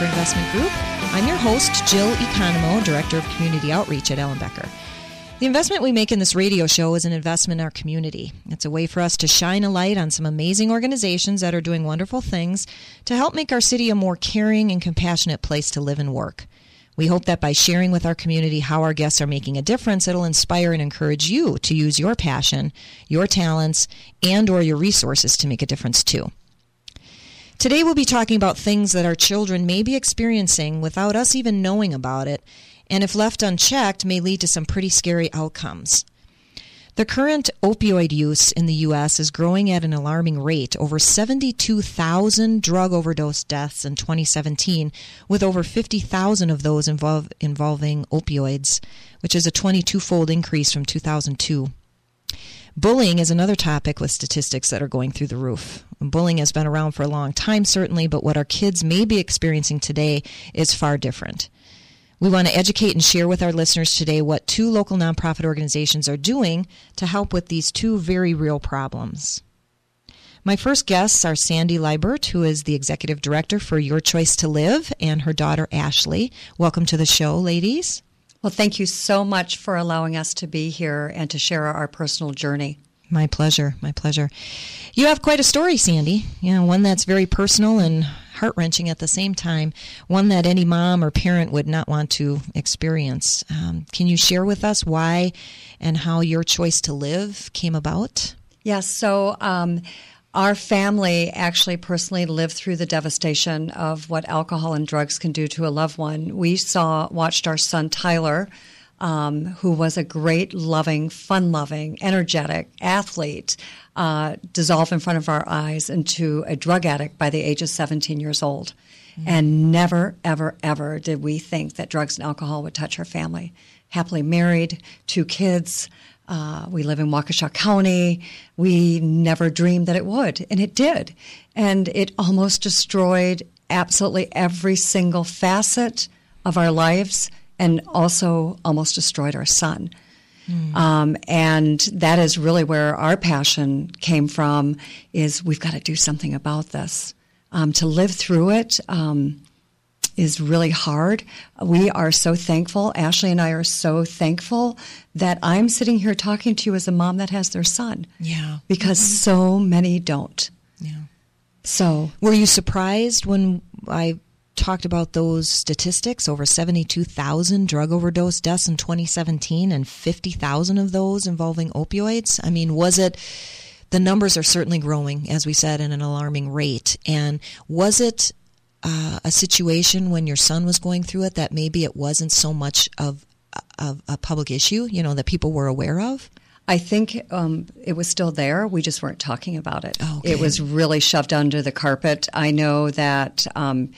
Ellenbecker Investment Group. I'm your host, Jill Economo, Director of Community Outreach at Ellenbecker. The investment we make in this radio show is an investment in our community. It's a way for us to shine a light on some amazing organizations that are doing wonderful things to help make our city a more caring and compassionate place to live and work. We hope that by sharing with our community how our guests are making a difference, it'll inspire and encourage you to use your passion, your talents, and or your resources to make a difference too. Today we'll be talking about things that our children may be experiencing without us even knowing about it, and if left unchecked may lead to some pretty scary outcomes. The current opioid use in the U.S. is growing at an alarming rate, over 72,000 drug overdose deaths in 2017, with over 50,000 of those involve, involving opioids, which is a 22 fold increase from 2002. Bullying is another topic with statistics that are going through the roof. Bullying has been around for a long time, certainly, but what our kids may be experiencing today is far different. We want to educate and share with our listeners today what two local nonprofit organizations are doing to help with these two very real problems. My first guests are Sandy Liebert, who is the executive director for Your Choice to Live, and her daughter Ashley. Welcome to the show, ladies. Well, thank you so much for allowing us to be here and to share our personal journey. My pleasure. My pleasure. You have quite a story, Sandy. You know, one that's very personal and heart wrenching at the same time, one that any mom or parent would not want to experience. Um, can you share with us why and how your choice to live came about? Yes. So, um, our family actually personally lived through the devastation of what alcohol and drugs can do to a loved one. We saw, watched our son Tyler, um, who was a great, loving, fun loving, energetic athlete, uh, dissolve in front of our eyes into a drug addict by the age of 17 years old. Mm-hmm. And never, ever, ever did we think that drugs and alcohol would touch our family. Happily married, two kids. Uh, we live in Waukesha County. We never dreamed that it would, and it did. And it almost destroyed absolutely every single facet of our lives and also almost destroyed our son. Mm. Um, and that is really where our passion came from is we've got to do something about this. Um, to live through it um, is really hard. We are so thankful. Ashley and I are so thankful that I'm sitting here talking to you as a mom that has their son. Yeah. Because mm-hmm. so many don't. Yeah. So, were you surprised when I talked about those statistics over 72,000 drug overdose deaths in 2017 and 50,000 of those involving opioids. I mean, was it the numbers are certainly growing, as we said, at an alarming rate. And was it uh, a situation when your son was going through it that maybe it wasn't so much of, of a public issue, you know, that people were aware of? I think um, it was still there. We just weren't talking about it. Okay. It was really shoved under the carpet. I know that. Um,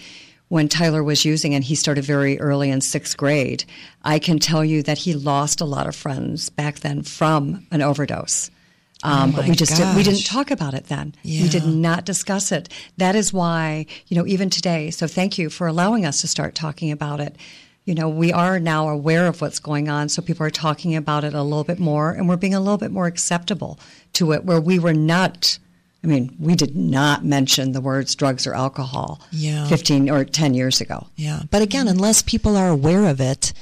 when Tyler was using, and he started very early in sixth grade, I can tell you that he lost a lot of friends back then from an overdose. Um, oh but we just did, we didn't talk about it then. Yeah. We did not discuss it. That is why you know even today. So thank you for allowing us to start talking about it. You know we are now aware of what's going on, so people are talking about it a little bit more, and we're being a little bit more acceptable to it, where we were not I mean, we did not mention the words drugs or alcohol yeah. 15 or 10 years ago. Yeah. But again, unless people are aware of it,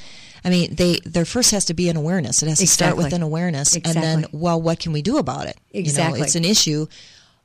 I mean, they there first has to be an awareness. It has to exactly. start with an awareness, exactly. and then, well, what can we do about it? Exactly, you know, it's an issue.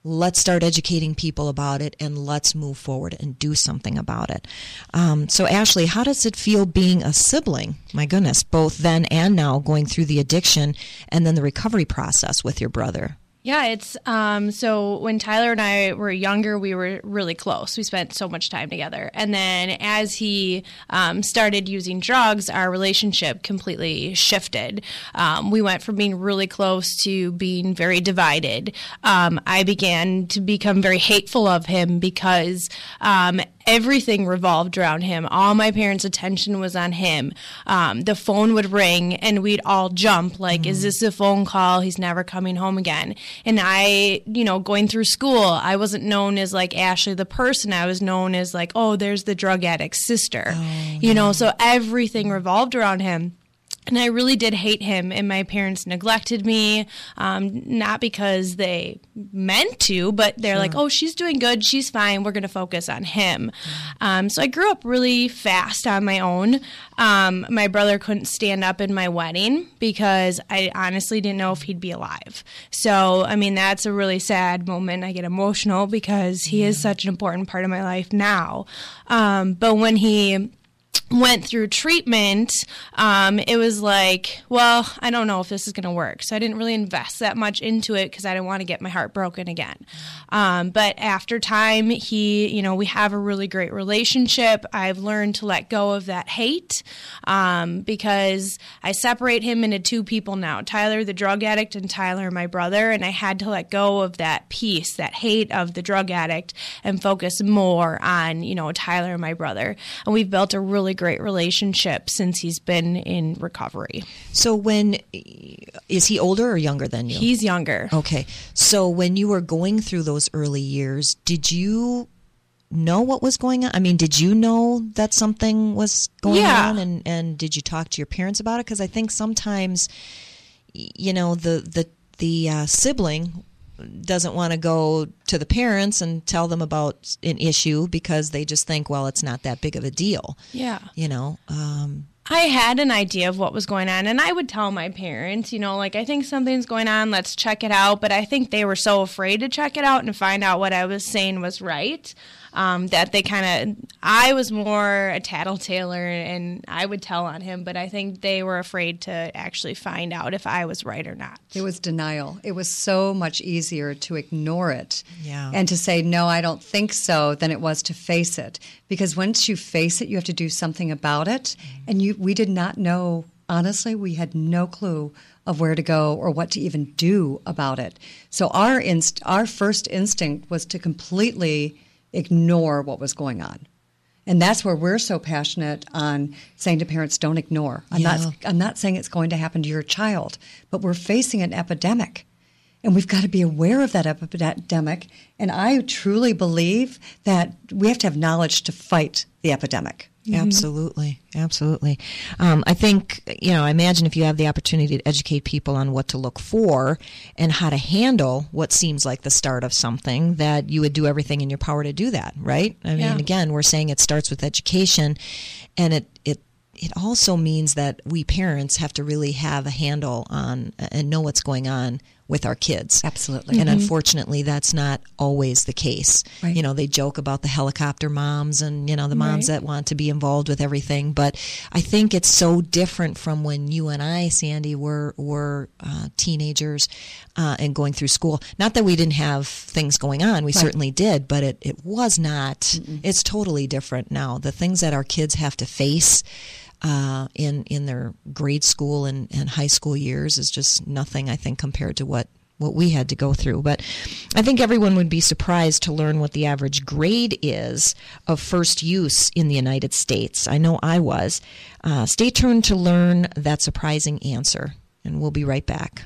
Let's start educating people about it, and let's move forward and do something about it. Um, so, Ashley, how does it feel being a sibling? My goodness, both then and now, going through the addiction and then the recovery process with your brother. Yeah, it's um, so when Tyler and I were younger, we were really close. We spent so much time together. And then as he um, started using drugs, our relationship completely shifted. Um, we went from being really close to being very divided. Um, I began to become very hateful of him because um, everything revolved around him. All my parents' attention was on him. Um, the phone would ring and we'd all jump, like, mm. is this a phone call? He's never coming home again. And I, you know, going through school, I wasn't known as like Ashley the person. I was known as like, oh, there's the drug addict's sister. Oh, you know, so everything revolved around him. And I really did hate him, and my parents neglected me, um, not because they meant to, but they're sure. like, oh, she's doing good, she's fine, we're going to focus on him. Um, so I grew up really fast on my own. Um, my brother couldn't stand up in my wedding because I honestly didn't know if he'd be alive. So, I mean, that's a really sad moment. I get emotional because he yeah. is such an important part of my life now. Um, but when he went through treatment, um, it was like, well, I don't know if this is going to work. So I didn't really invest that much into it because I didn't want to get my heart broken again. Um, but after time, he, you know, we have a really great relationship. I've learned to let go of that hate um, because I separate him into two people now Tyler, the drug addict, and Tyler, my brother. And I had to let go of that piece, that hate of the drug addict, and focus more on, you know, Tyler, my brother. And we've built a really great relationship since he's been in recovery. So when is he older or younger than you? He's younger. Okay. So when you were going through those early years, did you know what was going on? I mean, did you know that something was going yeah. on and and did you talk to your parents about it because I think sometimes you know the the the uh, sibling doesn't want to go to the parents and tell them about an issue because they just think, well, it's not that big of a deal. Yeah. You know, um, I had an idea of what was going on, and I would tell my parents, you know, like, I think something's going on, let's check it out. But I think they were so afraid to check it out and find out what I was saying was right um, that they kind of, I was more a tattletaler and I would tell on him, but I think they were afraid to actually find out if I was right or not. It was denial. It was so much easier to ignore it yeah. and to say, no, I don't think so, than it was to face it. Because once you face it, you have to do something about it. And you, we did not know, honestly, we had no clue of where to go or what to even do about it. So our inst- our first instinct was to completely ignore what was going on. And that's where we're so passionate on saying to parents, don't ignore. I'm yeah. not I'm not saying it's going to happen to your child, but we're facing an epidemic. And we've got to be aware of that epidemic. And I truly believe that we have to have knowledge to fight the epidemic. Mm-hmm. Absolutely, absolutely. Um, I think you know. I imagine if you have the opportunity to educate people on what to look for and how to handle what seems like the start of something, that you would do everything in your power to do that. Right? I yeah. mean, again, we're saying it starts with education, and it it it also means that we parents have to really have a handle on and know what's going on with our kids. Absolutely. And mm-hmm. unfortunately, that's not always the case. Right. You know, they joke about the helicopter moms and, you know, the moms right. that want to be involved with everything. But I think it's so different from when you and I, Sandy, were, were uh, teenagers uh, and going through school. Not that we didn't have things going on, we right. certainly did, but it, it was not, Mm-mm. it's totally different now. The things that our kids have to face uh, in in their grade school and, and high school years is just nothing, I think, compared to what what we had to go through. But I think everyone would be surprised to learn what the average grade is of first use in the United States. I know I was. Uh, stay tuned to learn that surprising answer, and we'll be right back.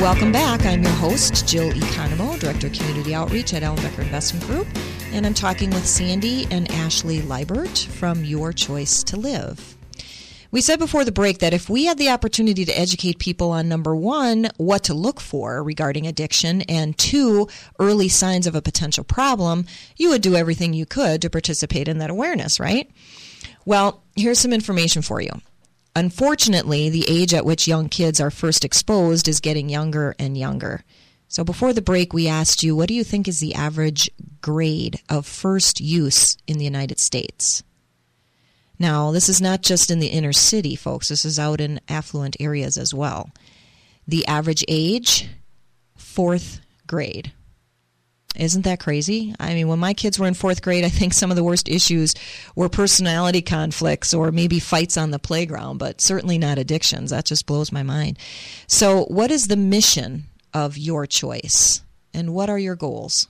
Welcome back. I'm your host, Jill Economo, Director of Community Outreach at Ellenbecker Investment Group, and I'm talking with Sandy and Ashley Liebert from Your Choice to Live. We said before the break that if we had the opportunity to educate people on number one, what to look for regarding addiction, and two, early signs of a potential problem, you would do everything you could to participate in that awareness, right? Well, here's some information for you. Unfortunately, the age at which young kids are first exposed is getting younger and younger. So before the break, we asked you, what do you think is the average grade of first use in the United States? Now, this is not just in the inner city, folks. This is out in affluent areas as well. The average age, fourth grade. Isn't that crazy? I mean, when my kids were in fourth grade, I think some of the worst issues were personality conflicts or maybe fights on the playground, but certainly not addictions. That just blows my mind. So, what is the mission of your choice? And what are your goals?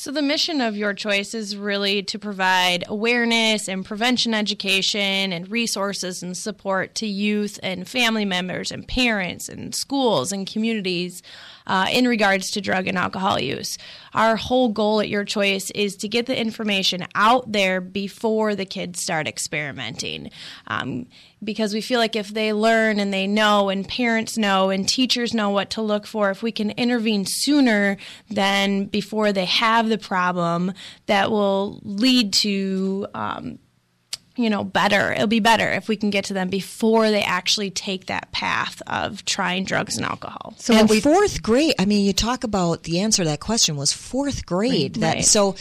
So, the mission of Your Choice is really to provide awareness and prevention education and resources and support to youth and family members and parents and schools and communities uh, in regards to drug and alcohol use. Our whole goal at Your Choice is to get the information out there before the kids start experimenting. Um, because we feel like if they learn and they know, and parents know, and teachers know what to look for, if we can intervene sooner than before they have the problem, that will lead to um, you know, better. It'll be better if we can get to them before they actually take that path of trying drugs and alcohol. So and fourth grade, I mean, you talk about the answer to that question was fourth grade. Right. That right. so.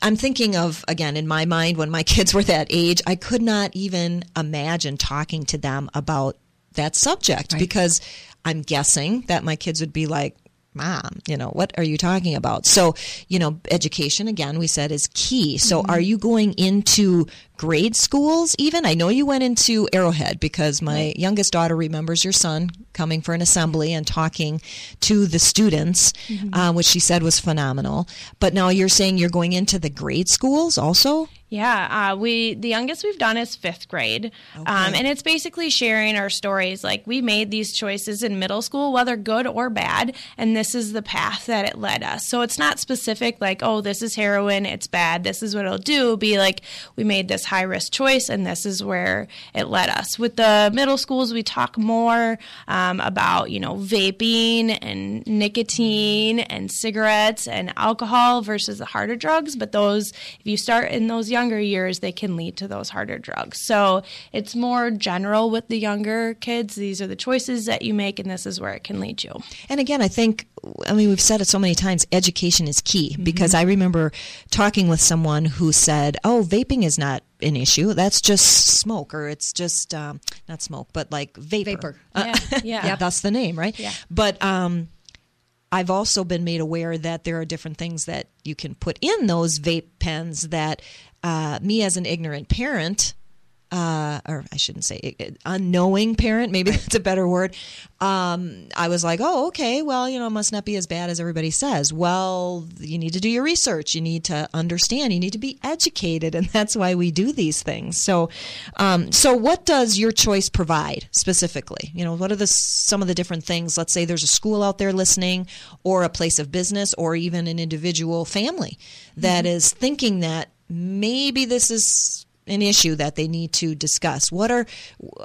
I'm thinking of again in my mind when my kids were that age, I could not even imagine talking to them about that subject right. because I'm guessing that my kids would be like, mom you know what are you talking about so you know education again we said is key so mm-hmm. are you going into grade schools even i know you went into arrowhead because my youngest daughter remembers your son coming for an assembly and talking to the students mm-hmm. uh, which she said was phenomenal but now you're saying you're going into the grade schools also yeah, uh, we the youngest we've done is fifth grade, okay. um, and it's basically sharing our stories. Like we made these choices in middle school, whether good or bad, and this is the path that it led us. So it's not specific, like oh, this is heroin, it's bad, this is what it'll do. Be like we made this high risk choice, and this is where it led us. With the middle schools, we talk more um, about you know vaping and nicotine and cigarettes and alcohol versus the harder drugs. But those, if you start in those younger years, they can lead to those harder drugs. So it's more general with the younger kids. These are the choices that you make, and this is where it can lead you. And again, I think I mean, we've said it so many times education is key mm-hmm. because I remember talking with someone who said, Oh, vaping is not an issue. That's just smoke, or it's just um, not smoke, but like vapor. Vapor. Uh, yeah. yeah. yeah. That's the name, right? Yeah. But, um, I've also been made aware that there are different things that you can put in those vape pens that uh, me as an ignorant parent uh, or I shouldn't say unknowing parent, maybe that's a better word. Um, I was like, oh, okay, well, you know, it must not be as bad as everybody says. Well, you need to do your research. You need to understand. You need to be educated, and that's why we do these things. So, um, so what does your choice provide specifically? You know, what are the some of the different things? Let's say there's a school out there listening, or a place of business, or even an individual family that mm-hmm. is thinking that maybe this is an issue that they need to discuss. What are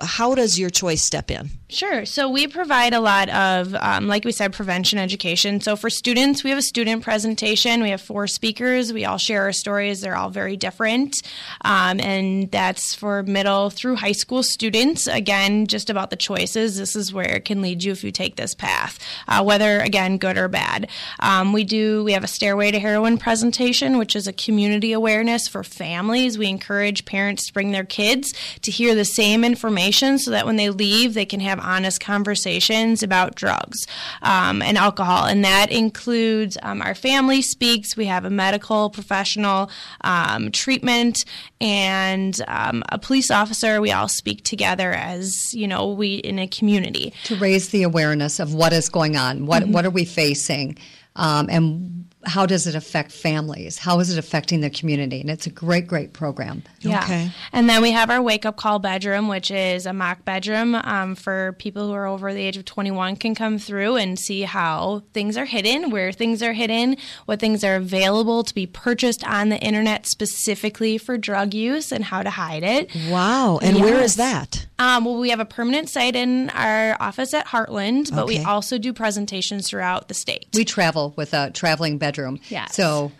how does your choice step in? Sure. So we provide a lot of, um, like we said, prevention education. So for students, we have a student presentation. We have four speakers. We all share our stories. They're all very different, um, and that's for middle through high school students. Again, just about the choices. This is where it can lead you if you take this path, uh, whether again good or bad. Um, we do. We have a stairway to heroin presentation, which is a community awareness for families. We encourage parents to bring their kids to hear the same information so that when they leave, they can have honest conversations about drugs um, and alcohol. And that includes um, our family speaks, we have a medical professional um, treatment, and um, a police officer. We all speak together as, you know, we in a community. To raise the awareness of what is going on, what, mm-hmm. what are we facing, um, and how does it affect families? How is it affecting the community? And it's a great, great program. Yeah. Okay. And then we have our wake up call bedroom, which is a mock bedroom um, for people who are over the age of 21 can come through and see how things are hidden, where things are hidden, what things are available to be purchased on the internet specifically for drug use, and how to hide it. Wow. And yes. where is that? Um, well, we have a permanent site in our office at Hartland, but okay. we also do presentations throughout the state. We travel with a traveling bedroom. Yeah. So,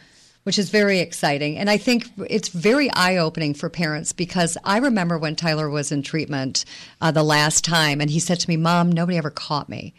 which is very exciting. And I think it's very eye opening for parents because I remember when Tyler was in treatment uh, the last time, and he said to me, Mom, nobody ever caught me.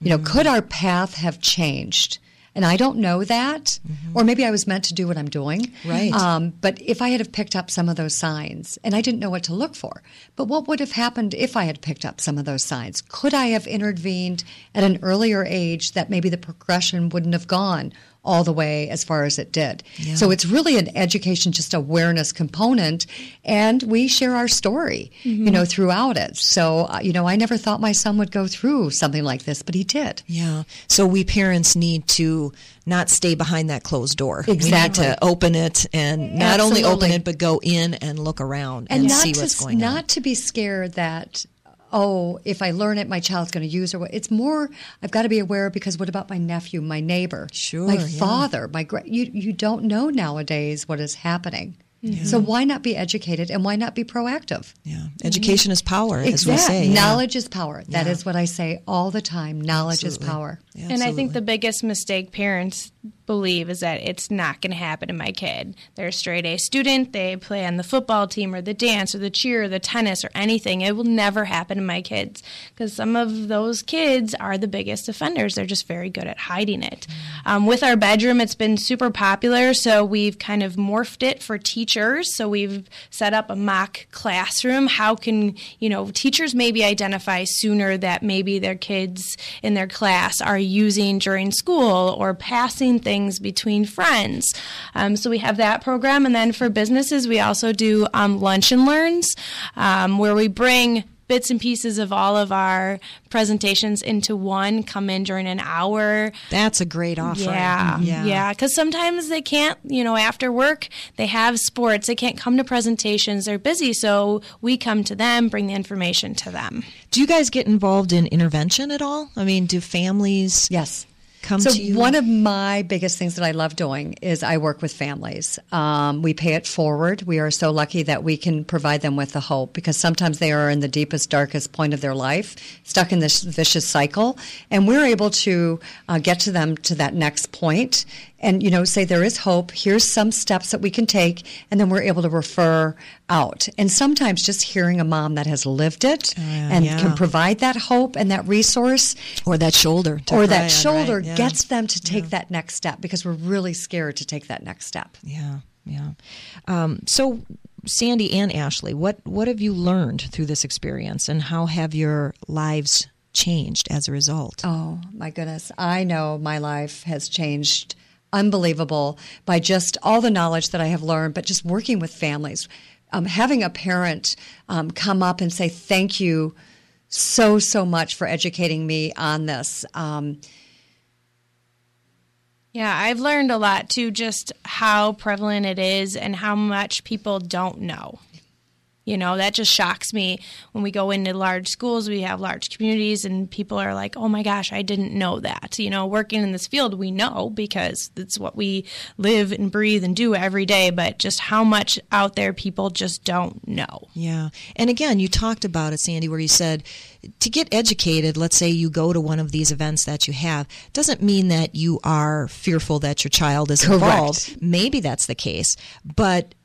You know, mm-hmm. could our path have changed? And I don't know that, mm-hmm. or maybe I was meant to do what I'm doing. Right. Um, but if I had have picked up some of those signs, and I didn't know what to look for, but what would have happened if I had picked up some of those signs? Could I have intervened at an earlier age that maybe the progression wouldn't have gone? All the way as far as it did. Yeah. So it's really an education, just awareness component, and we share our story, mm-hmm. you know, throughout it. So, uh, you know, I never thought my son would go through something like this, but he did. Yeah. So we parents need to not stay behind that closed door. Exactly. We need to open it and not Absolutely. only open it, but go in and look around and, and see to, what's going not on. Not to be scared that oh, if I learn it, my child's going to use or what. It's more, I've got to be aware because what about my nephew, my neighbor, Sure, my yeah. father, my gra- you you don't know nowadays what is happening. So why not be educated and why not be proactive? Yeah. Education is power, as we say. yeah. Knowledge is power. That Yeah. is what I say all the time. Knowledge Absolutely. is power. Yeah, And I think the biggest mistake parents believe is that it's not going to happen to my kid. They're a straight A student, they play on the football team or the dance or the cheer or the tennis or anything. It will never happen to my kids because some of those kids are the biggest offenders. They're just very good at hiding it. Um, with our bedroom, it's been super popular, so we've kind of morphed it for teachers. So we've set up a mock classroom. How can, you know, teachers maybe identify sooner that maybe their kids in their class are using during school or passing things between friends. Um, so we have that program. And then for businesses, we also do um, lunch and learns um, where we bring bits and pieces of all of our presentations into one, come in during an hour. That's a great offering. Yeah, yeah. Because sometimes they can't, you know, after work they have sports. They can't come to presentations. They're busy, so we come to them, bring the information to them. Do you guys get involved in intervention at all? I mean, do families Yes. Come so to you? one of my biggest things that I love doing is I work with families. Um, we pay it forward. We are so lucky that we can provide them with the hope because sometimes they are in the deepest, darkest point of their life, stuck in this vicious cycle, and we're able to uh, get to them to that next point and you know say there is hope here's some steps that we can take and then we're able to refer out and sometimes just hearing a mom that has lived it and yeah. can provide that hope and that resource or that shoulder, to or that on, shoulder right? Yeah. gets them to take that next step because we're really scared to take that next step. Yeah, yeah. Um, so, Sandy and Ashley, what what have you learned through this experience, and how have your lives changed as a result? Oh my goodness. I know my life has changed unbelievable by just all the knowledge that I have learned, but just working with families. Um, having a parent um, come up and say, Thank you so, so much for educating me on this. Um, Yeah, I've learned a lot too, just how prevalent it is and how much people don't know. You know, that just shocks me when we go into large schools, we have large communities, and people are like, oh my gosh, I didn't know that. You know, working in this field, we know because it's what we live and breathe and do every day, but just how much out there people just don't know. Yeah. And again, you talked about it, Sandy, where you said to get educated, let's say you go to one of these events that you have, doesn't mean that you are fearful that your child is Correct. involved. Maybe that's the case, but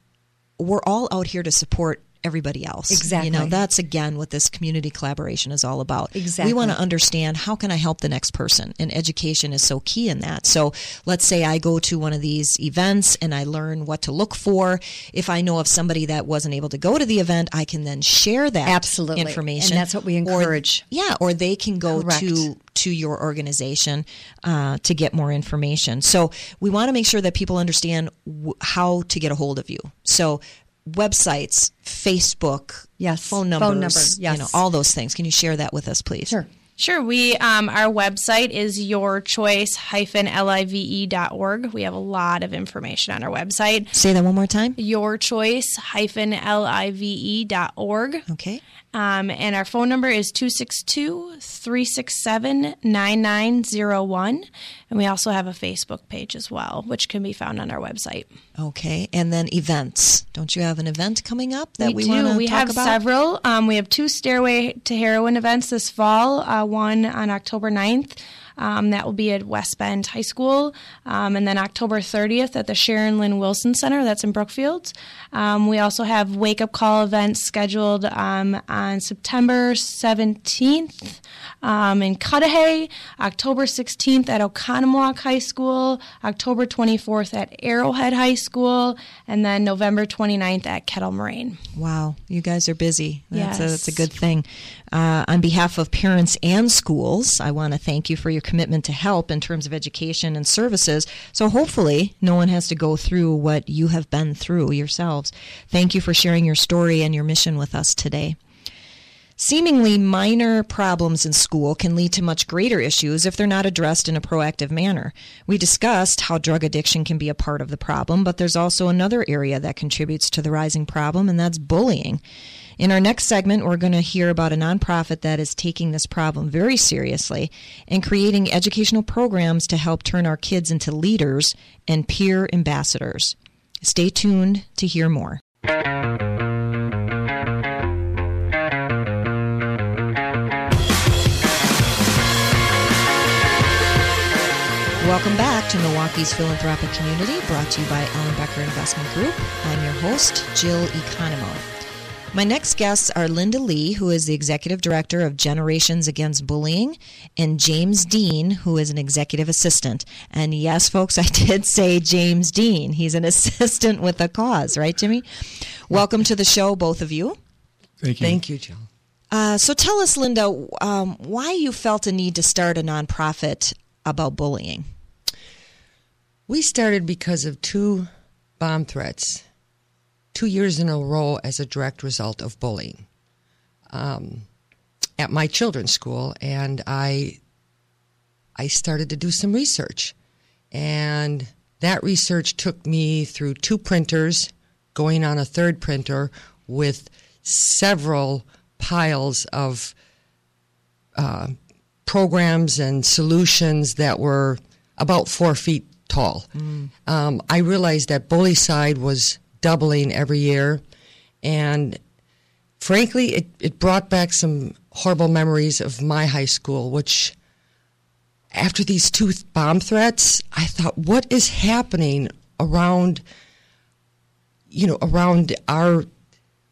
we're all out here to support everybody else. Exactly. You know, that's again what this community collaboration is all about. Exactly. We want to understand how can I help the next person? And education is so key in that. So let's say I go to one of these events and I learn what to look for. If I know of somebody that wasn't able to go to the event, I can then share that Absolutely. information. And that's what we Or- encourage. yeah, or they can go Correct. to to your organization uh, to get more information. So we want to make sure that people understand w- how to get a hold of you. So websites, Facebook, Yes. phone Phone numbers, number, you know, all those things. Can you share that with us, please? Sure. Sure. We um, our website is yourchoice-live.org. We have a lot of information on our website. Say that one more time. yourchoice-live.org. Okay. Um, and our phone number is 262 367 9901. And we also have a Facebook page as well, which can be found on our website. Okay. And then events. Don't you have an event coming up that we, we, want do. to We have about? several. Um, we have two Stairway to Heroin events this fall. Uh, one on October 9th. Um, that will be at West Bend High School. Um, and then October 30th at the Sharon Lynne Wilson Center. That's in Brookfield. Um, we also have wake up call events scheduled um, on September 17th um, in Cudahy, October 16th at Oconomowoc High School, October 24th at Arrowhead High School, and then November 29th at Kettle Moraine. Wow, you guys are busy. That's, a, Yes. that's a good thing. Uh, on behalf of parents and schools, I want to thank you for your commitment to help in terms of education and services. So hopefully, no one has to go through what you have been through yourselves. Thank you for sharing your story and your mission with us today. Seemingly minor problems in school can lead to much greater issues if they're not addressed in a proactive manner. We discussed how drug addiction can be a part of the problem, but there's also another area that contributes to the rising problem, and that's bullying. In our next segment, we're going to hear about a nonprofit that is taking this problem very seriously and creating educational programs to help turn our kids into leaders and peer ambassadors. Stay tuned to hear more. Welcome back to Milwaukee's Philanthropic Community, brought to you by Ellenbecker Investment Group. I'm your host, Jill Economou. My next guests are Linda Lee, who is the Executive Director of Generations Against Bullying, and James Dean, who is an Executive Assistant. And yes, folks, I did say James Dean. He's an assistant with a cause, right, Jimmy? Welcome to the show, both of you. Thank you. Thank you, Jill. Uh, so tell us, Linda, um, why you felt a need to start a nonprofit about bullying. We started because of two bomb threats, two years in a row as a direct result of bullying um, at my children's school, and I I started to do some research, and that research took me through two printers, going on a third printer with several piles of uh, programs and solutions that were about four feet tall. Mm. Um, I realized that bullycide was doubling every year, and frankly, it, it brought back some horrible memories of my high school, which after these two bomb threats, I thought, what is happening around, you know, around our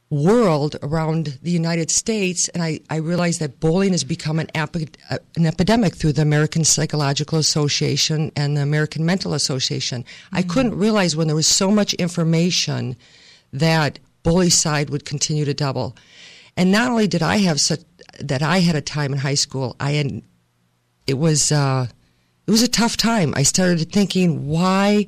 world around the United States, and I, I realized that bullying has become an, epi- an epidemic through the American Psychological Association and the American Mental Association. Mm-hmm. I couldn't realize when there was so much information that bullycide would continue to double. And not only did I have such that I had a time in high school, I had it was uh, it was a tough time. I started thinking why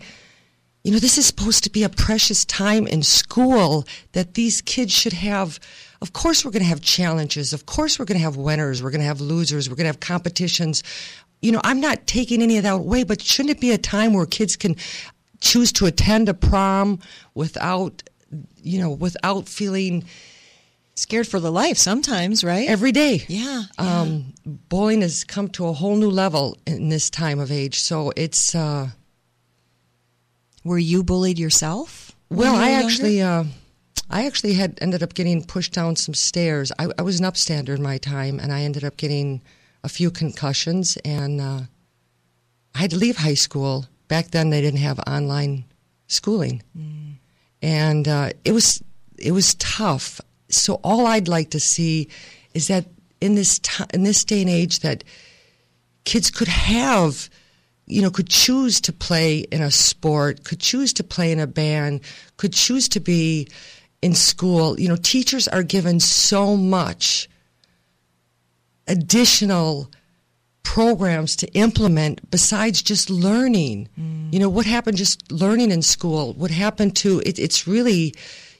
you know, this is supposed to be a precious time in school that these kids should have. Of course, we're going to have challenges. Of course, we're going to have winners. We're going to have losers. We're going to have competitions. You know, I'm not taking any of that away, but shouldn't it be a time where kids can choose to attend a prom without, you know, without feeling scared for the life sometimes, right? Every day. Yeah. yeah. Um, bullying has come to a whole new level in this time of age. So it's, uh, were you bullied yourself? Well, I actually, uh, I actually had ended up getting pushed down some stairs. I, I, was an upstander in my time, and I ended up getting a few concussions, and uh, I had to leave high school. Back then, they didn't have online schooling, mm. and uh, it was it was tough. So all I'd like to see is that in this t- in this day and age that kids could have you know, could choose to play in a sport, could choose to play in a band, could choose to be in school. You know, teachers are given so much additional programs to implement besides just learning. Mm. You know, what happened just learning in school? What happened to it, it's really,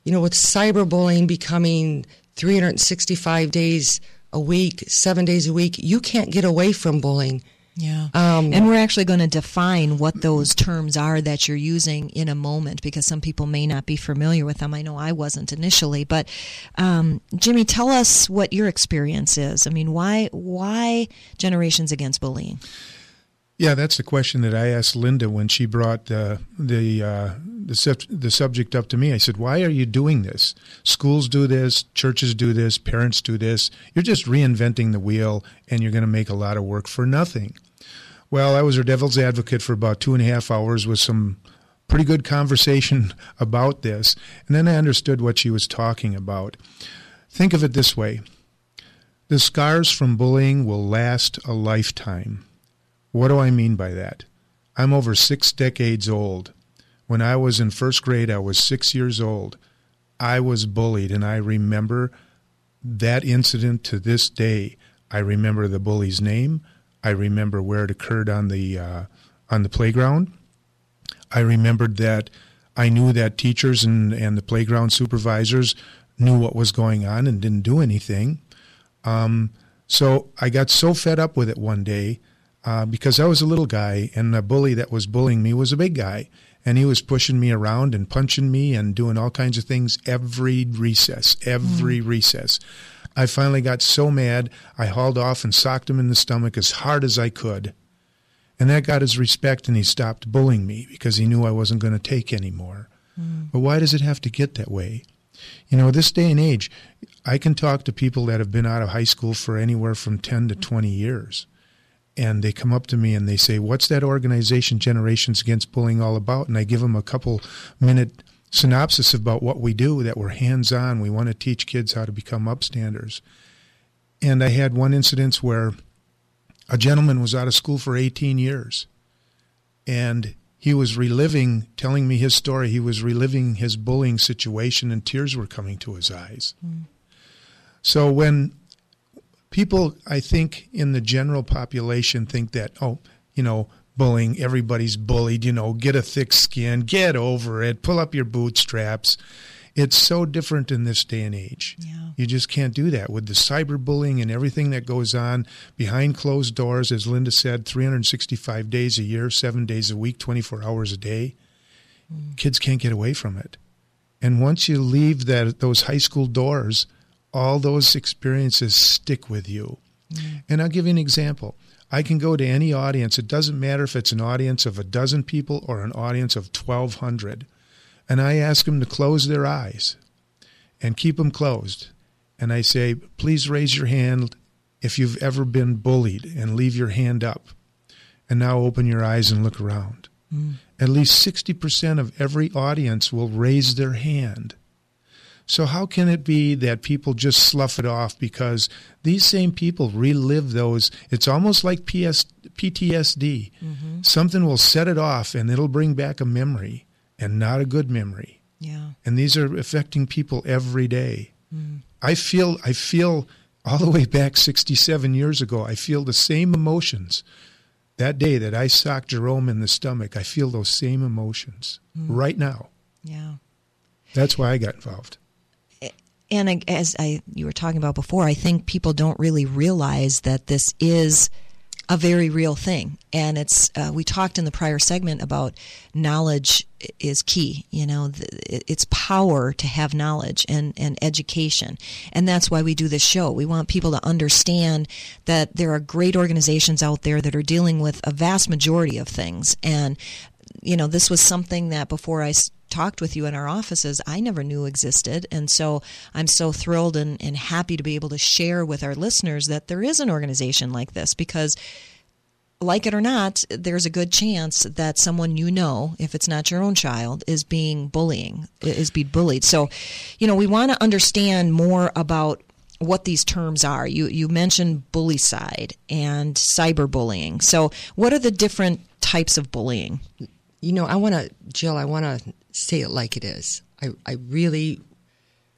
you know, with cyberbullying becoming 365 days a week, seven days a week, you can't get away from bullying. Yeah. Um, and we're actually going to define what those terms are that you're using in a moment because some people may not be familiar with them. I know I wasn't initially, but um, Jimmy, tell us what your experience is. I mean, why why Generations Against Bullying? Yeah, that's the question that I asked Linda when she brought uh, the uh, the, the subject up to me. I said, "Why are you doing this? Schools do this, churches do this, parents do this. You're just reinventing the wheel, and you're going to make a lot of work for nothing." Well, I was her devil's advocate for about two and a half hours with some pretty good conversation about this, and then I understood what she was talking about. Think of it this way: the scars from bullying will last a lifetime. What do I mean by that? I'm over six decades old. When I was in first grade, I was six years old. I was bullied, and I remember that incident to this day. I remember the bully's name. I remember where it occurred on the uh, on the playground. I remembered that I knew that teachers and, and the playground supervisors knew what was going on and didn't do anything. Um, so I got so fed up with it one day uh, because I was a little guy and the bully that was bullying me was a big guy. and he was pushing me around and punching me and doing all kinds of things every recess, every mm. recess. I finally got so mad, I hauled off and socked him in the stomach as hard as I could. And that got his respect, and he stopped bullying me because he knew I wasn't going to take any more. Mm. But why does it have to get that way? You know, this day and age, I can talk to people that have been out of high school for anywhere from 10 to 20 years and they come up to me and they say, "What's that organization Generations Against Bullying all about?" And I give them a couple minute synopsis about what we do. That we're hands on. We want to teach kids how to become upstanders. And I had one incident where a gentleman was out of school for 18 years, and he was reliving, telling me his story. He was reliving his bullying situation, and tears were coming to his eyes. Mm. So when people, I think, in the general population think that, oh, you know, bullying, everybody's bullied, you know, get a thick skin, get over it, pull up your bootstraps. It's so different in this day and age. Yeah. You just can't do that with the cyberbullying and everything that goes on behind closed doors, as Linda said, 365 days a year, seven days a week, 24 hours a day. Mm. Kids can't get away from it. And once you leave that those high school doors, all those experiences stick with you. Mm. And I'll give you an example. I can go to any audience. It doesn't matter if it's an audience of a dozen people or an audience of 1,200. And I ask them to close their eyes and keep them closed. And I say, please raise your hand if you've ever been bullied and leave your hand up. And now open your eyes and look around. Mm. At least 60% of every audience will raise their hand so, how can it be that people just slough it off because these same people relive those? It's almost like PS, PTSD. Mm-hmm. Something will set it off and it'll bring back a memory and not a good memory. Yeah. And these are affecting people every day. Mm. I feel, I feel all the way back 67 years ago, I feel the same emotions. That day that I socked Jerome in the stomach, I feel those same emotions mm. right now. Yeah. That's why I got involved and as I you were talking about before, I think people don't really realize that this is a very real thing. And it's uh, we talked in the prior segment about knowledge is key. You know, it's power to have knowledge and and education, and that's why we do this show. We want people to understand that there are great organizations out there that are dealing with a vast majority of things, and you know, this was something that before I talked with you in our offices, I never knew existed. And so I'm so thrilled and, and happy to be able to share with our listeners that there is an organization like this because like it or not, there's a good chance that someone you know, if it's not your own child, is being bullying, is being bullied. So, you know, we want to understand more about what these terms are. You you mentioned bullycide and cyberbullying. So, what are the different types of bullying? You know, I want to, Jill. I want to say it like it is. I, I really,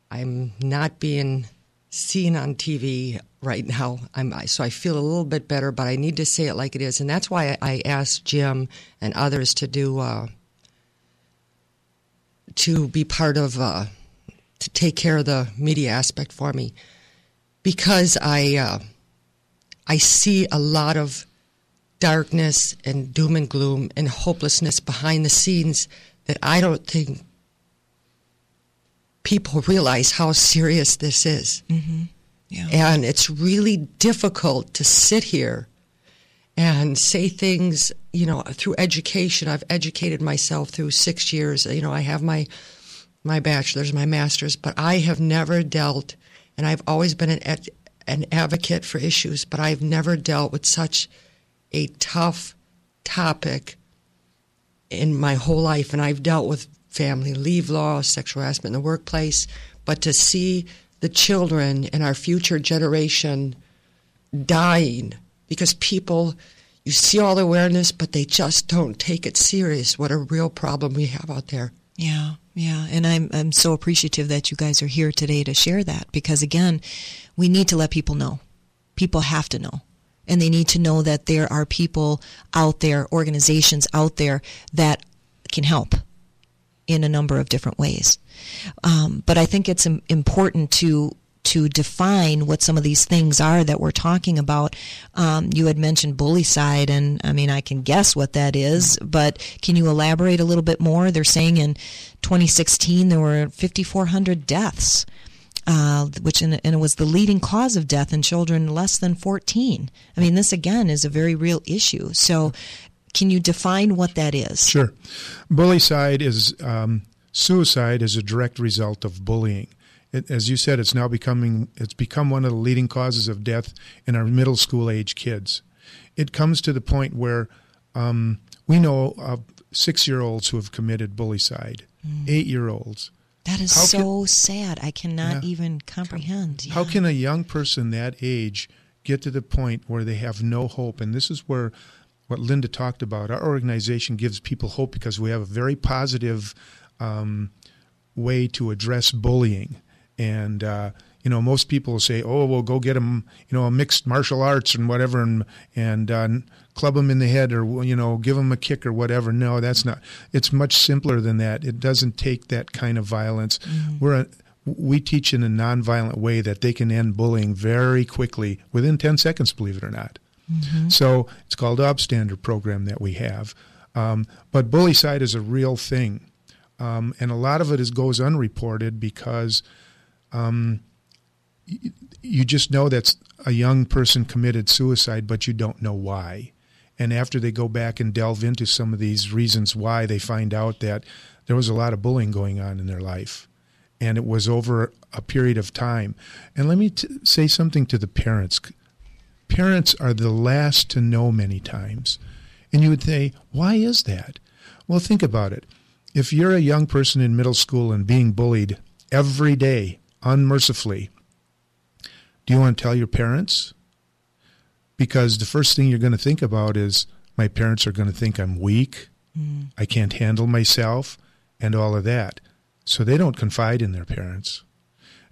I'm not being seen on TV right now. I'm so I feel a little bit better, but I need to say it like it is, and that's why I, asked Jim and others to do uh, to be part of uh, to take care of the media aspect for me because I uh, I see a lot of darkness and doom and gloom and hopelessness behind the scenes that I don't think people realize how serious this is. Mm-hmm. Yeah. And it's really difficult to sit here and say things, you know, through education. I've educated myself through six years. You know, I have my my bachelor's, my master's, but I have never dealt, and I've always been an an advocate for issues, but I've never dealt with such a tough topic in my whole life, and I've dealt with family leave law, sexual harassment in the workplace, but to see the children and our future generation dying because people, you see all the awareness, but they just don't take it serious. What a real problem we have out there. Yeah, yeah, and I'm I'm so appreciative that you guys are here today to share that because again, we need to let people know. People have to know and they need to know that there are people out there, organizations out there that can help in a number of different ways. Um, but I think it's important to to define what some of these things are that we're talking about. Um, you had mentioned bullycide, and I mean, I can guess what that is, but can you elaborate a little bit more? They're saying in 2016 there were 5,400 deaths. Uh, which in, and it was the leading cause of death in children less than 14. I mean, this again is a very real issue. So, can you define what that is? Sure. Bullycide is um, suicide as a direct result of bullying. It, as you said, it's now becoming it's become one of the leading causes of death in our middle school age kids. It comes to the point where um, we know of six year olds who have committed bullycide, mm. eight year olds that is how so can, sad. I cannot yeah. even comprehend. Yeah. How can a young person that age get to the point where they have no hope? And this is where what Linda talked about. Our organization gives people hope because we have a very positive um, way to address bullying. And uh, you know, most people say, "Oh, well, go get them, you know, a mixed martial arts and whatever, and and uh, club them in the head, or you know, give them a kick or whatever." No, that's not. It's much simpler than that. It doesn't take that kind of violence. Mm-hmm. We're a, we teach in a nonviolent way that they can end bullying very quickly, within ten seconds, believe it or not. Mm-hmm. So it's called the Upstander program that we have. Um, but bullycide is a real thing, um, and a lot of it is goes unreported because. Um, you just know that a young person committed suicide, but you don't know why. And after they go back and delve into some of these reasons why, they find out that there was a lot of bullying going on in their life. And it was over a period of time. And let me t- say something to the parents. Parents are the last to know many times. And you would say, why is that? Well, think about it. If you're a young person in middle school and being bullied every day, unmercifully, do you want to tell your parents? Because the first thing you're going to think about is my parents are going to think I'm weak, mm. I can't handle myself, and all of that. So they don't confide in their parents.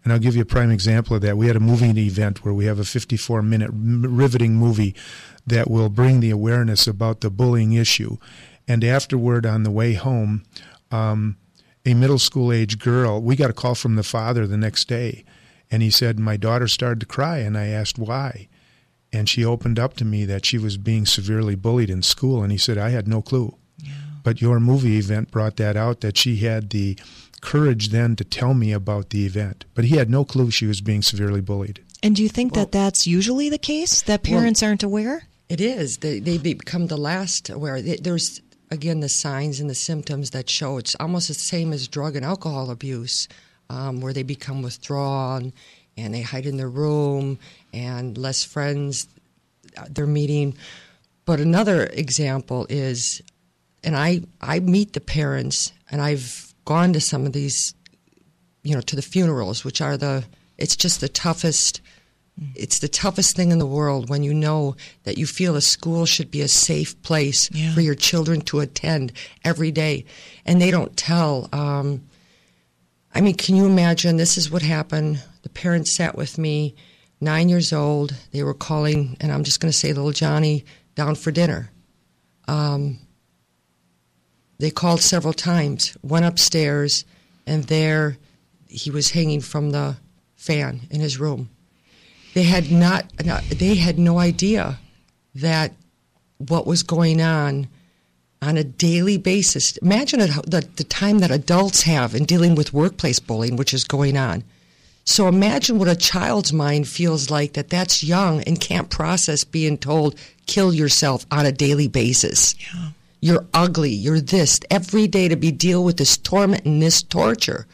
And I'll give you a prime example of that. We had a movie event where we have a 54 minute riveting movie that will bring the awareness about the bullying issue. And afterward, on the way home, um, a middle school age girl, we got a call from the father the next day and he said, My daughter started to cry, and I asked why. And she opened up to me that she was being severely bullied in school. And he said, I had no clue. Yeah. But your movie event brought that out that she had the courage then to tell me about the event. But he had no clue she was being severely bullied. And do you think well, that that's usually the case, that parents well, aren't aware? It is. They, they become the last aware. There's, again, the signs and the symptoms that show it's almost the same as drug and alcohol abuse um, where they become withdrawn and they hide in their room and less friends uh, they're meeting. But another example is, and I, I meet the parents, and I've gone to some of these, you know, to the funerals, which are the, it's just the toughest, it's the toughest thing in the world when you know that you feel a school should be a safe place yeah. for your children to attend every day. And they don't tell, um, I mean, can you imagine? This is what happened. The parents sat with me, nine years old. They were calling, and I'm just going to say little Johnny down for dinner. Um, they called several times, went upstairs, and there he was hanging from the fan in his room. They had not, they had no idea that what was going on on a daily basis. Imagine the, the time that adults have in dealing with workplace bullying, which is going on. So imagine what a child's mind feels like that that's young and can't process being told, kill yourself on a daily basis. Yeah. You're ugly. You're this. Every day to be deal with this torment and this torture.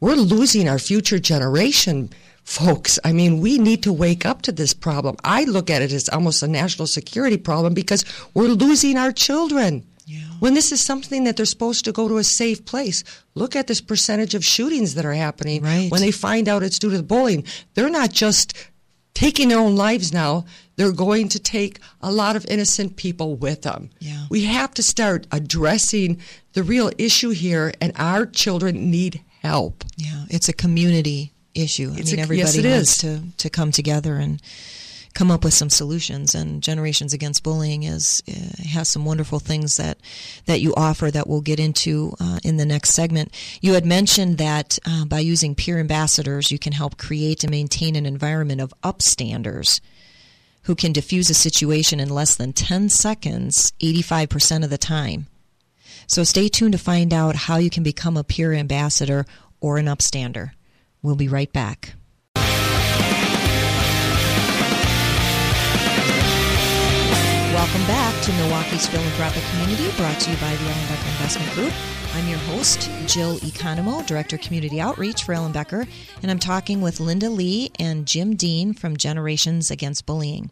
We're losing our future generation, folks. I mean, we need to wake up to this problem. I look at it as almost a national security problem because we're losing our children. Yeah. When this is something that they're supposed to go to a safe place, look at this percentage of shootings that are happening. Right. When they find out it's due to the bullying, they're not just taking their own lives now. They're going to take a lot of innocent people with them. Yeah. We have to start addressing the real issue here, and our children need help. Yeah, it's a community issue. It's I mean, a, everybody yes, needs to to come together and come up with some solutions. And Generations Against Bullying is uh, has some wonderful things that that you offer that we'll get into uh, in the next segment. You had mentioned that uh, by using peer ambassadors, you can help create and maintain an environment of upstanders who can diffuse a situation in less than 10 seconds 85% of the time. So stay tuned to find out how you can become a peer ambassador or an upstander. We'll be right back. Welcome back to Milwaukee's Philanthropic Community, brought to you by the Ellenbecker Investment Group. I'm your host, Jill Economo, Director of Community Outreach for Ellenbecker, and I'm talking with Linda Lee and Jim Dean from Generations Against Bullying.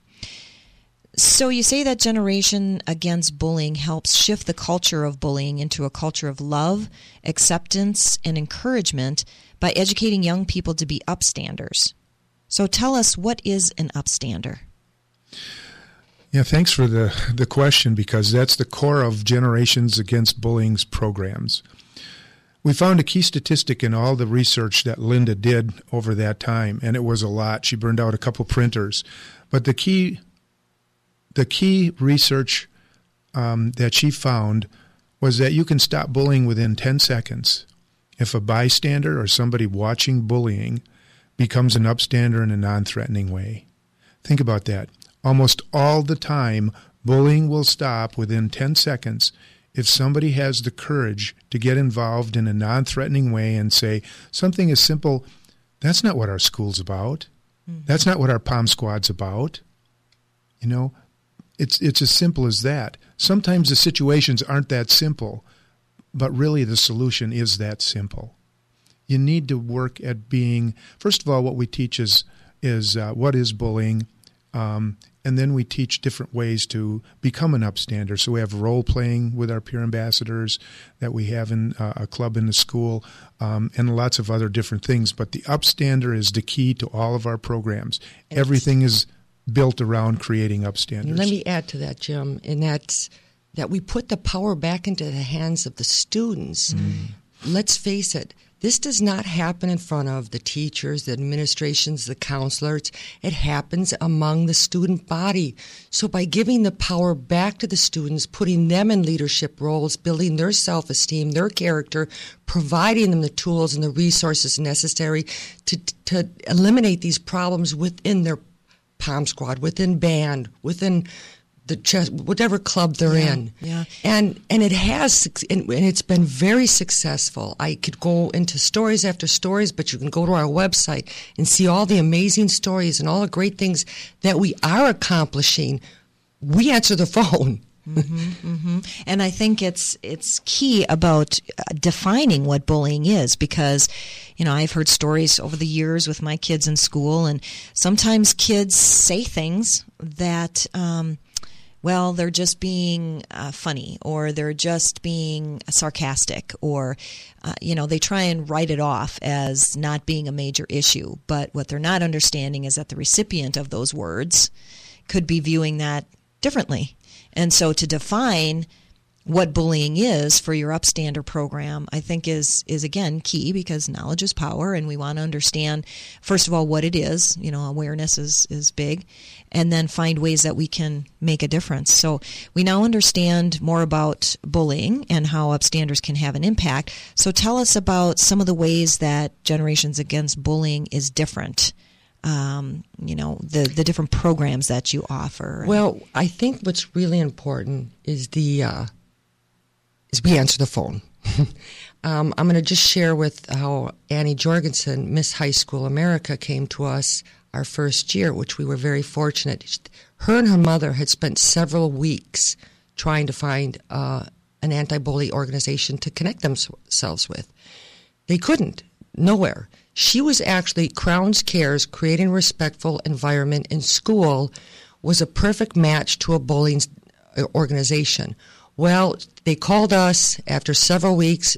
So, you say that Generation Against Bullying helps shift the culture of bullying into a culture of love, acceptance, and encouragement by educating young people to be upstanders. So, tell us what is an upstander? Yeah, thanks for the, the question because that's the core of Generations Against Bullying's programs. We found a key statistic in all the research that Linda did over that time, and it was a lot. She burned out a couple printers. But the key, the key research um, that she found was that you can stop bullying within 10 seconds if a bystander or somebody watching bullying becomes an upstander in a non threatening way. Think about that. Almost all the time, bullying will stop within 10 seconds if somebody has the courage to get involved in a non threatening way and say something as simple, that's not what our school's about. Mm-hmm. That's not what our POM squad's about. You know, it's, it's as simple as that. Sometimes the situations aren't that simple, but really the solution is that simple. You need to work at being, first of all, what we teach is, is uh, what is bullying. Um, and then we teach different ways to become an upstander. So we have role playing with our peer ambassadors that we have in uh, a club in the school, um, and lots of other different things. But the upstander is the key to all of our programs. Everything is built around creating upstanders. Let me add to that, Jim, and that's that we put the power back into the hands of the students. Mm. Let's face it, this does not happen in front of the teachers, the administrations, the counselors. It happens among the student body. So by giving the power back to the students, putting them in leadership roles, building their self-esteem, their character, providing them the tools and the resources necessary to, to eliminate these problems within their POM squad, within band, within the chess, whatever club they're yeah, in. Yeah. And and it has and it's been very successful. I could go into stories after stories, but you can go to our website and see all the amazing stories and all the great things that we are accomplishing. We answer the phone. Mm-hmm, mm-hmm. And I think it's it's key about uh, defining what bullying is because, you know, I've heard stories over the years with my kids in school, and sometimes kids say things that um, well, they're just being uh, funny or they're just being sarcastic or, uh, you know, they try and write it off as not being a major issue. But what they're not understanding is that the recipient of those words could be viewing that differently. And so to define what bullying is for your upstander program i think is is again key because knowledge is power and we want to understand first of all what it is you know awareness is is big and then find ways that we can make a difference. So we now understand more about bullying and how upstanders can have an impact. So tell us about some of the ways that generations against bullying is different um, you know the the different programs that you offer well i think what's really important is the uh, is we answer the phone. um, I'm going to just share with how Annie Jorgensen, Miss High School America, came to us our first year, which we were very fortunate. Her and her mother had spent several weeks trying to find uh, an anti bully organization to connect themselves with. They couldn't, nowhere. She was actually Crown's Cares, creating respectful environment in school, was a perfect match to a bullying organization. Well, they called us after several weeks.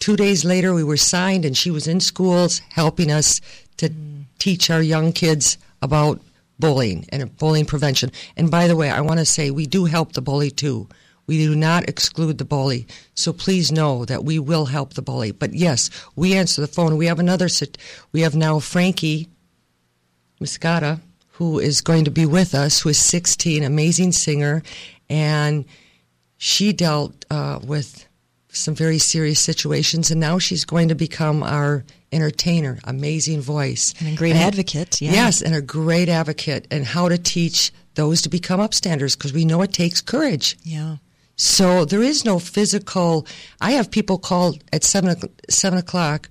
Two days later, we were signed, and she was in schools helping us to mm. teach our young kids about bullying and bullying prevention. And by the way, I want to say we do help the bully too. We do not exclude the bully. So please know that we will help the bully. But yes, we answer the phone. We have another, we have now Frankie Muscata, who is going to be with us, who is 16, amazing singer, and she dealt uh, with some very serious situations, and now she's going to become our entertainer, amazing voice. And a great and, advocate, yeah. Yes, and a great advocate, and how to teach those to become upstanders because we know it takes courage. Yeah. So there is no physical. I have people call at seven seven o'clock.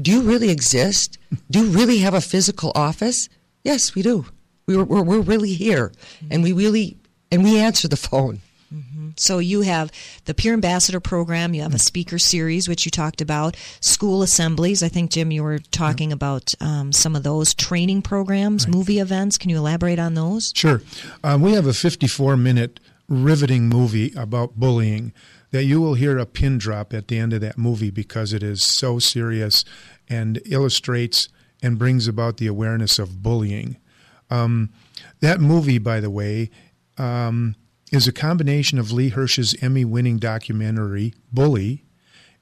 Do you really exist? Do you really have a physical office? Yes, we do. We're we're, we're really here, and we really and we answer the phone. Mm-hmm. So you have the Peer Ambassador Program, you have a speaker series, which you talked about, school assemblies. I think, Jim, you were talking about um, some of those training programs, right. movie events. Can you elaborate on those? Sure. Um, we have a 54 minute riveting movie about bullying that you will hear a pin drop at the end of that movie because it is so serious and illustrates and brings about the awareness of bullying. Um, that movie, by the way, um, is a combination of Lee Hirsch's Emmy winning documentary, Bully,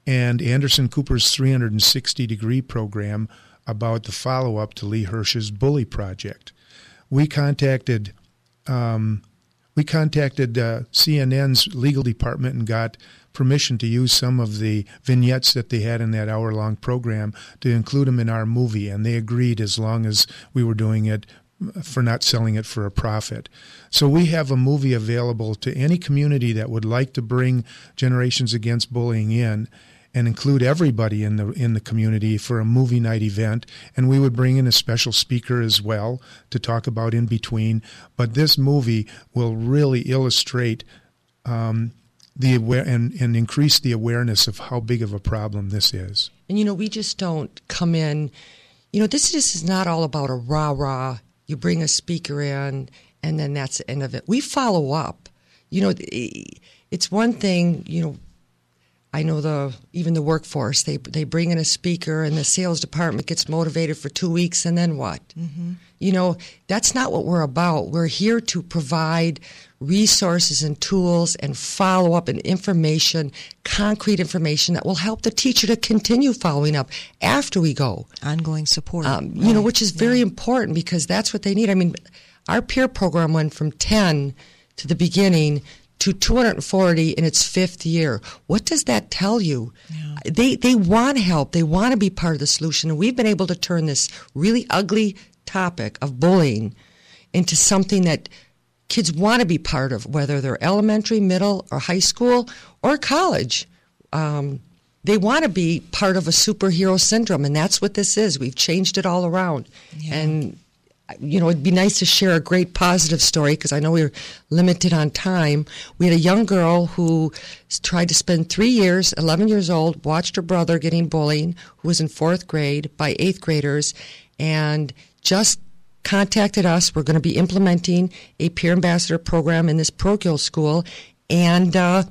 and Anderson Cooper's 360 degree program about the follow up to Lee Hirsch's Bully project. We contacted. Um, we contacted uh, CNN's legal department and got permission to use some of the vignettes that they had in that hour long program to include them in our movie, and they agreed as long as we were doing it for not selling it for a profit. So we have a movie available to any community that would like to bring Generations Against Bullying in and include everybody in the in the community for a movie night event and we would bring in a special speaker as well to talk about in between but this movie will really illustrate um, the aware and, and increase the awareness of how big of a problem this is and you know we just don't come in you know this, this is not all about a rah rah you bring a speaker in, and then that's the end of it. We follow up. You know, it's one thing, you know, I know the even the workforce they they bring in a speaker and the sales department gets motivated for two weeks and then what? Mm-hmm. You know that's not what we're about. We're here to provide resources and tools and follow up and information, concrete information that will help the teacher to continue following up after we go. Ongoing support, um, you know, which is very yeah. important because that's what they need. I mean, our peer program went from ten to the beginning to 240 in its fifth year. What does that tell you? Yeah. They they want help. They want to be part of the solution. And we've been able to turn this really ugly topic of bullying into something that kids want to be part of, whether they're elementary, middle, or high school, or college. Um, they want to be part of a superhero syndrome, and that's what this is. We've changed it all around, yeah. and you know, it'd be nice to share a great positive story because I know we are limited on time. We had a young girl who tried to spend three years, 11 years old, watched her brother getting bullied, who was in fourth grade by eighth graders, and just contacted us. We're going to be implementing a peer ambassador program in this parochial school, and uh,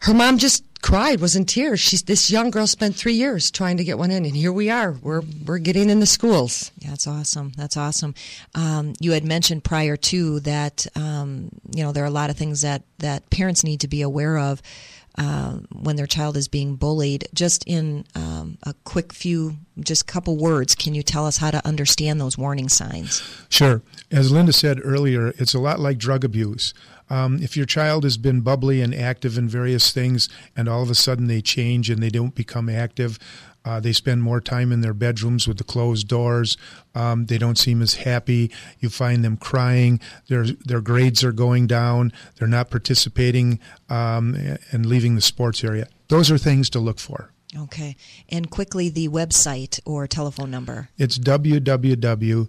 her mom just cried, was in tears. She's this young girl spent three years trying to get one in, and here we are. We're we're getting in the schools. Yeah, that's awesome. That's awesome. Um, you had mentioned prior to that, um, you know, there are a lot of things that that parents need to be aware of. Uh, when their child is being bullied, just in um, a quick few, just couple words, can you tell us how to understand those warning signs? Sure. As Linda said earlier, it's a lot like drug abuse. Um, if your child has been bubbly and active in various things, and all of a sudden they change and they don't become active, uh, they spend more time in their bedrooms with the closed doors. Um, they don't seem as happy. You find them crying. Their their grades are going down. They're not participating um, and leaving the sports area. Those are things to look for. Okay. And quickly, the website or telephone number. It's www.gabnow,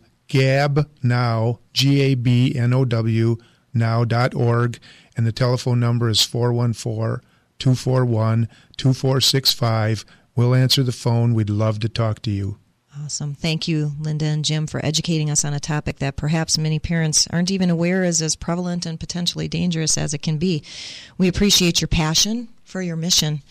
G A B N O W, now.org, and the telephone number is 414 241 2465. We'll answer the phone. We'd love to talk to you. Awesome. Thank you, Linda and Jim, for educating us on a topic that perhaps many parents aren't even aware is as prevalent and potentially dangerous as it can be. We appreciate your passion for your mission.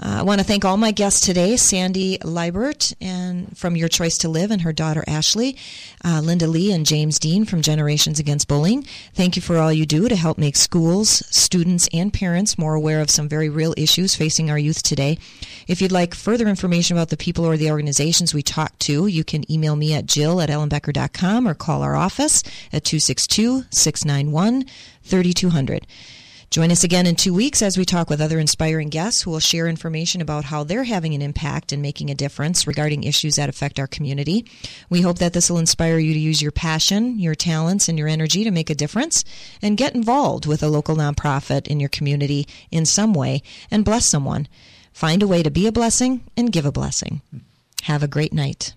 Uh, I want to thank all my guests today Sandy Liebert and from Your Choice to Live and her daughter Ashley, uh, Linda Lee and James Dean from Generations Against Bullying. Thank you for all you do to help make schools, students, and parents more aware of some very real issues facing our youth today. If you'd like further information about the people or the organizations we talked to, you can email me at jill at ellenbecker.com or call our office at 262 691 3200. Join us again in two weeks as we talk with other inspiring guests who will share information about how they're having an impact and making a difference regarding issues that affect our community. We hope that this will inspire you to use your passion, your talents, and your energy to make a difference and get involved with a local nonprofit in your community in some way and bless someone. Find a way to be a blessing and give a blessing. Have a great night.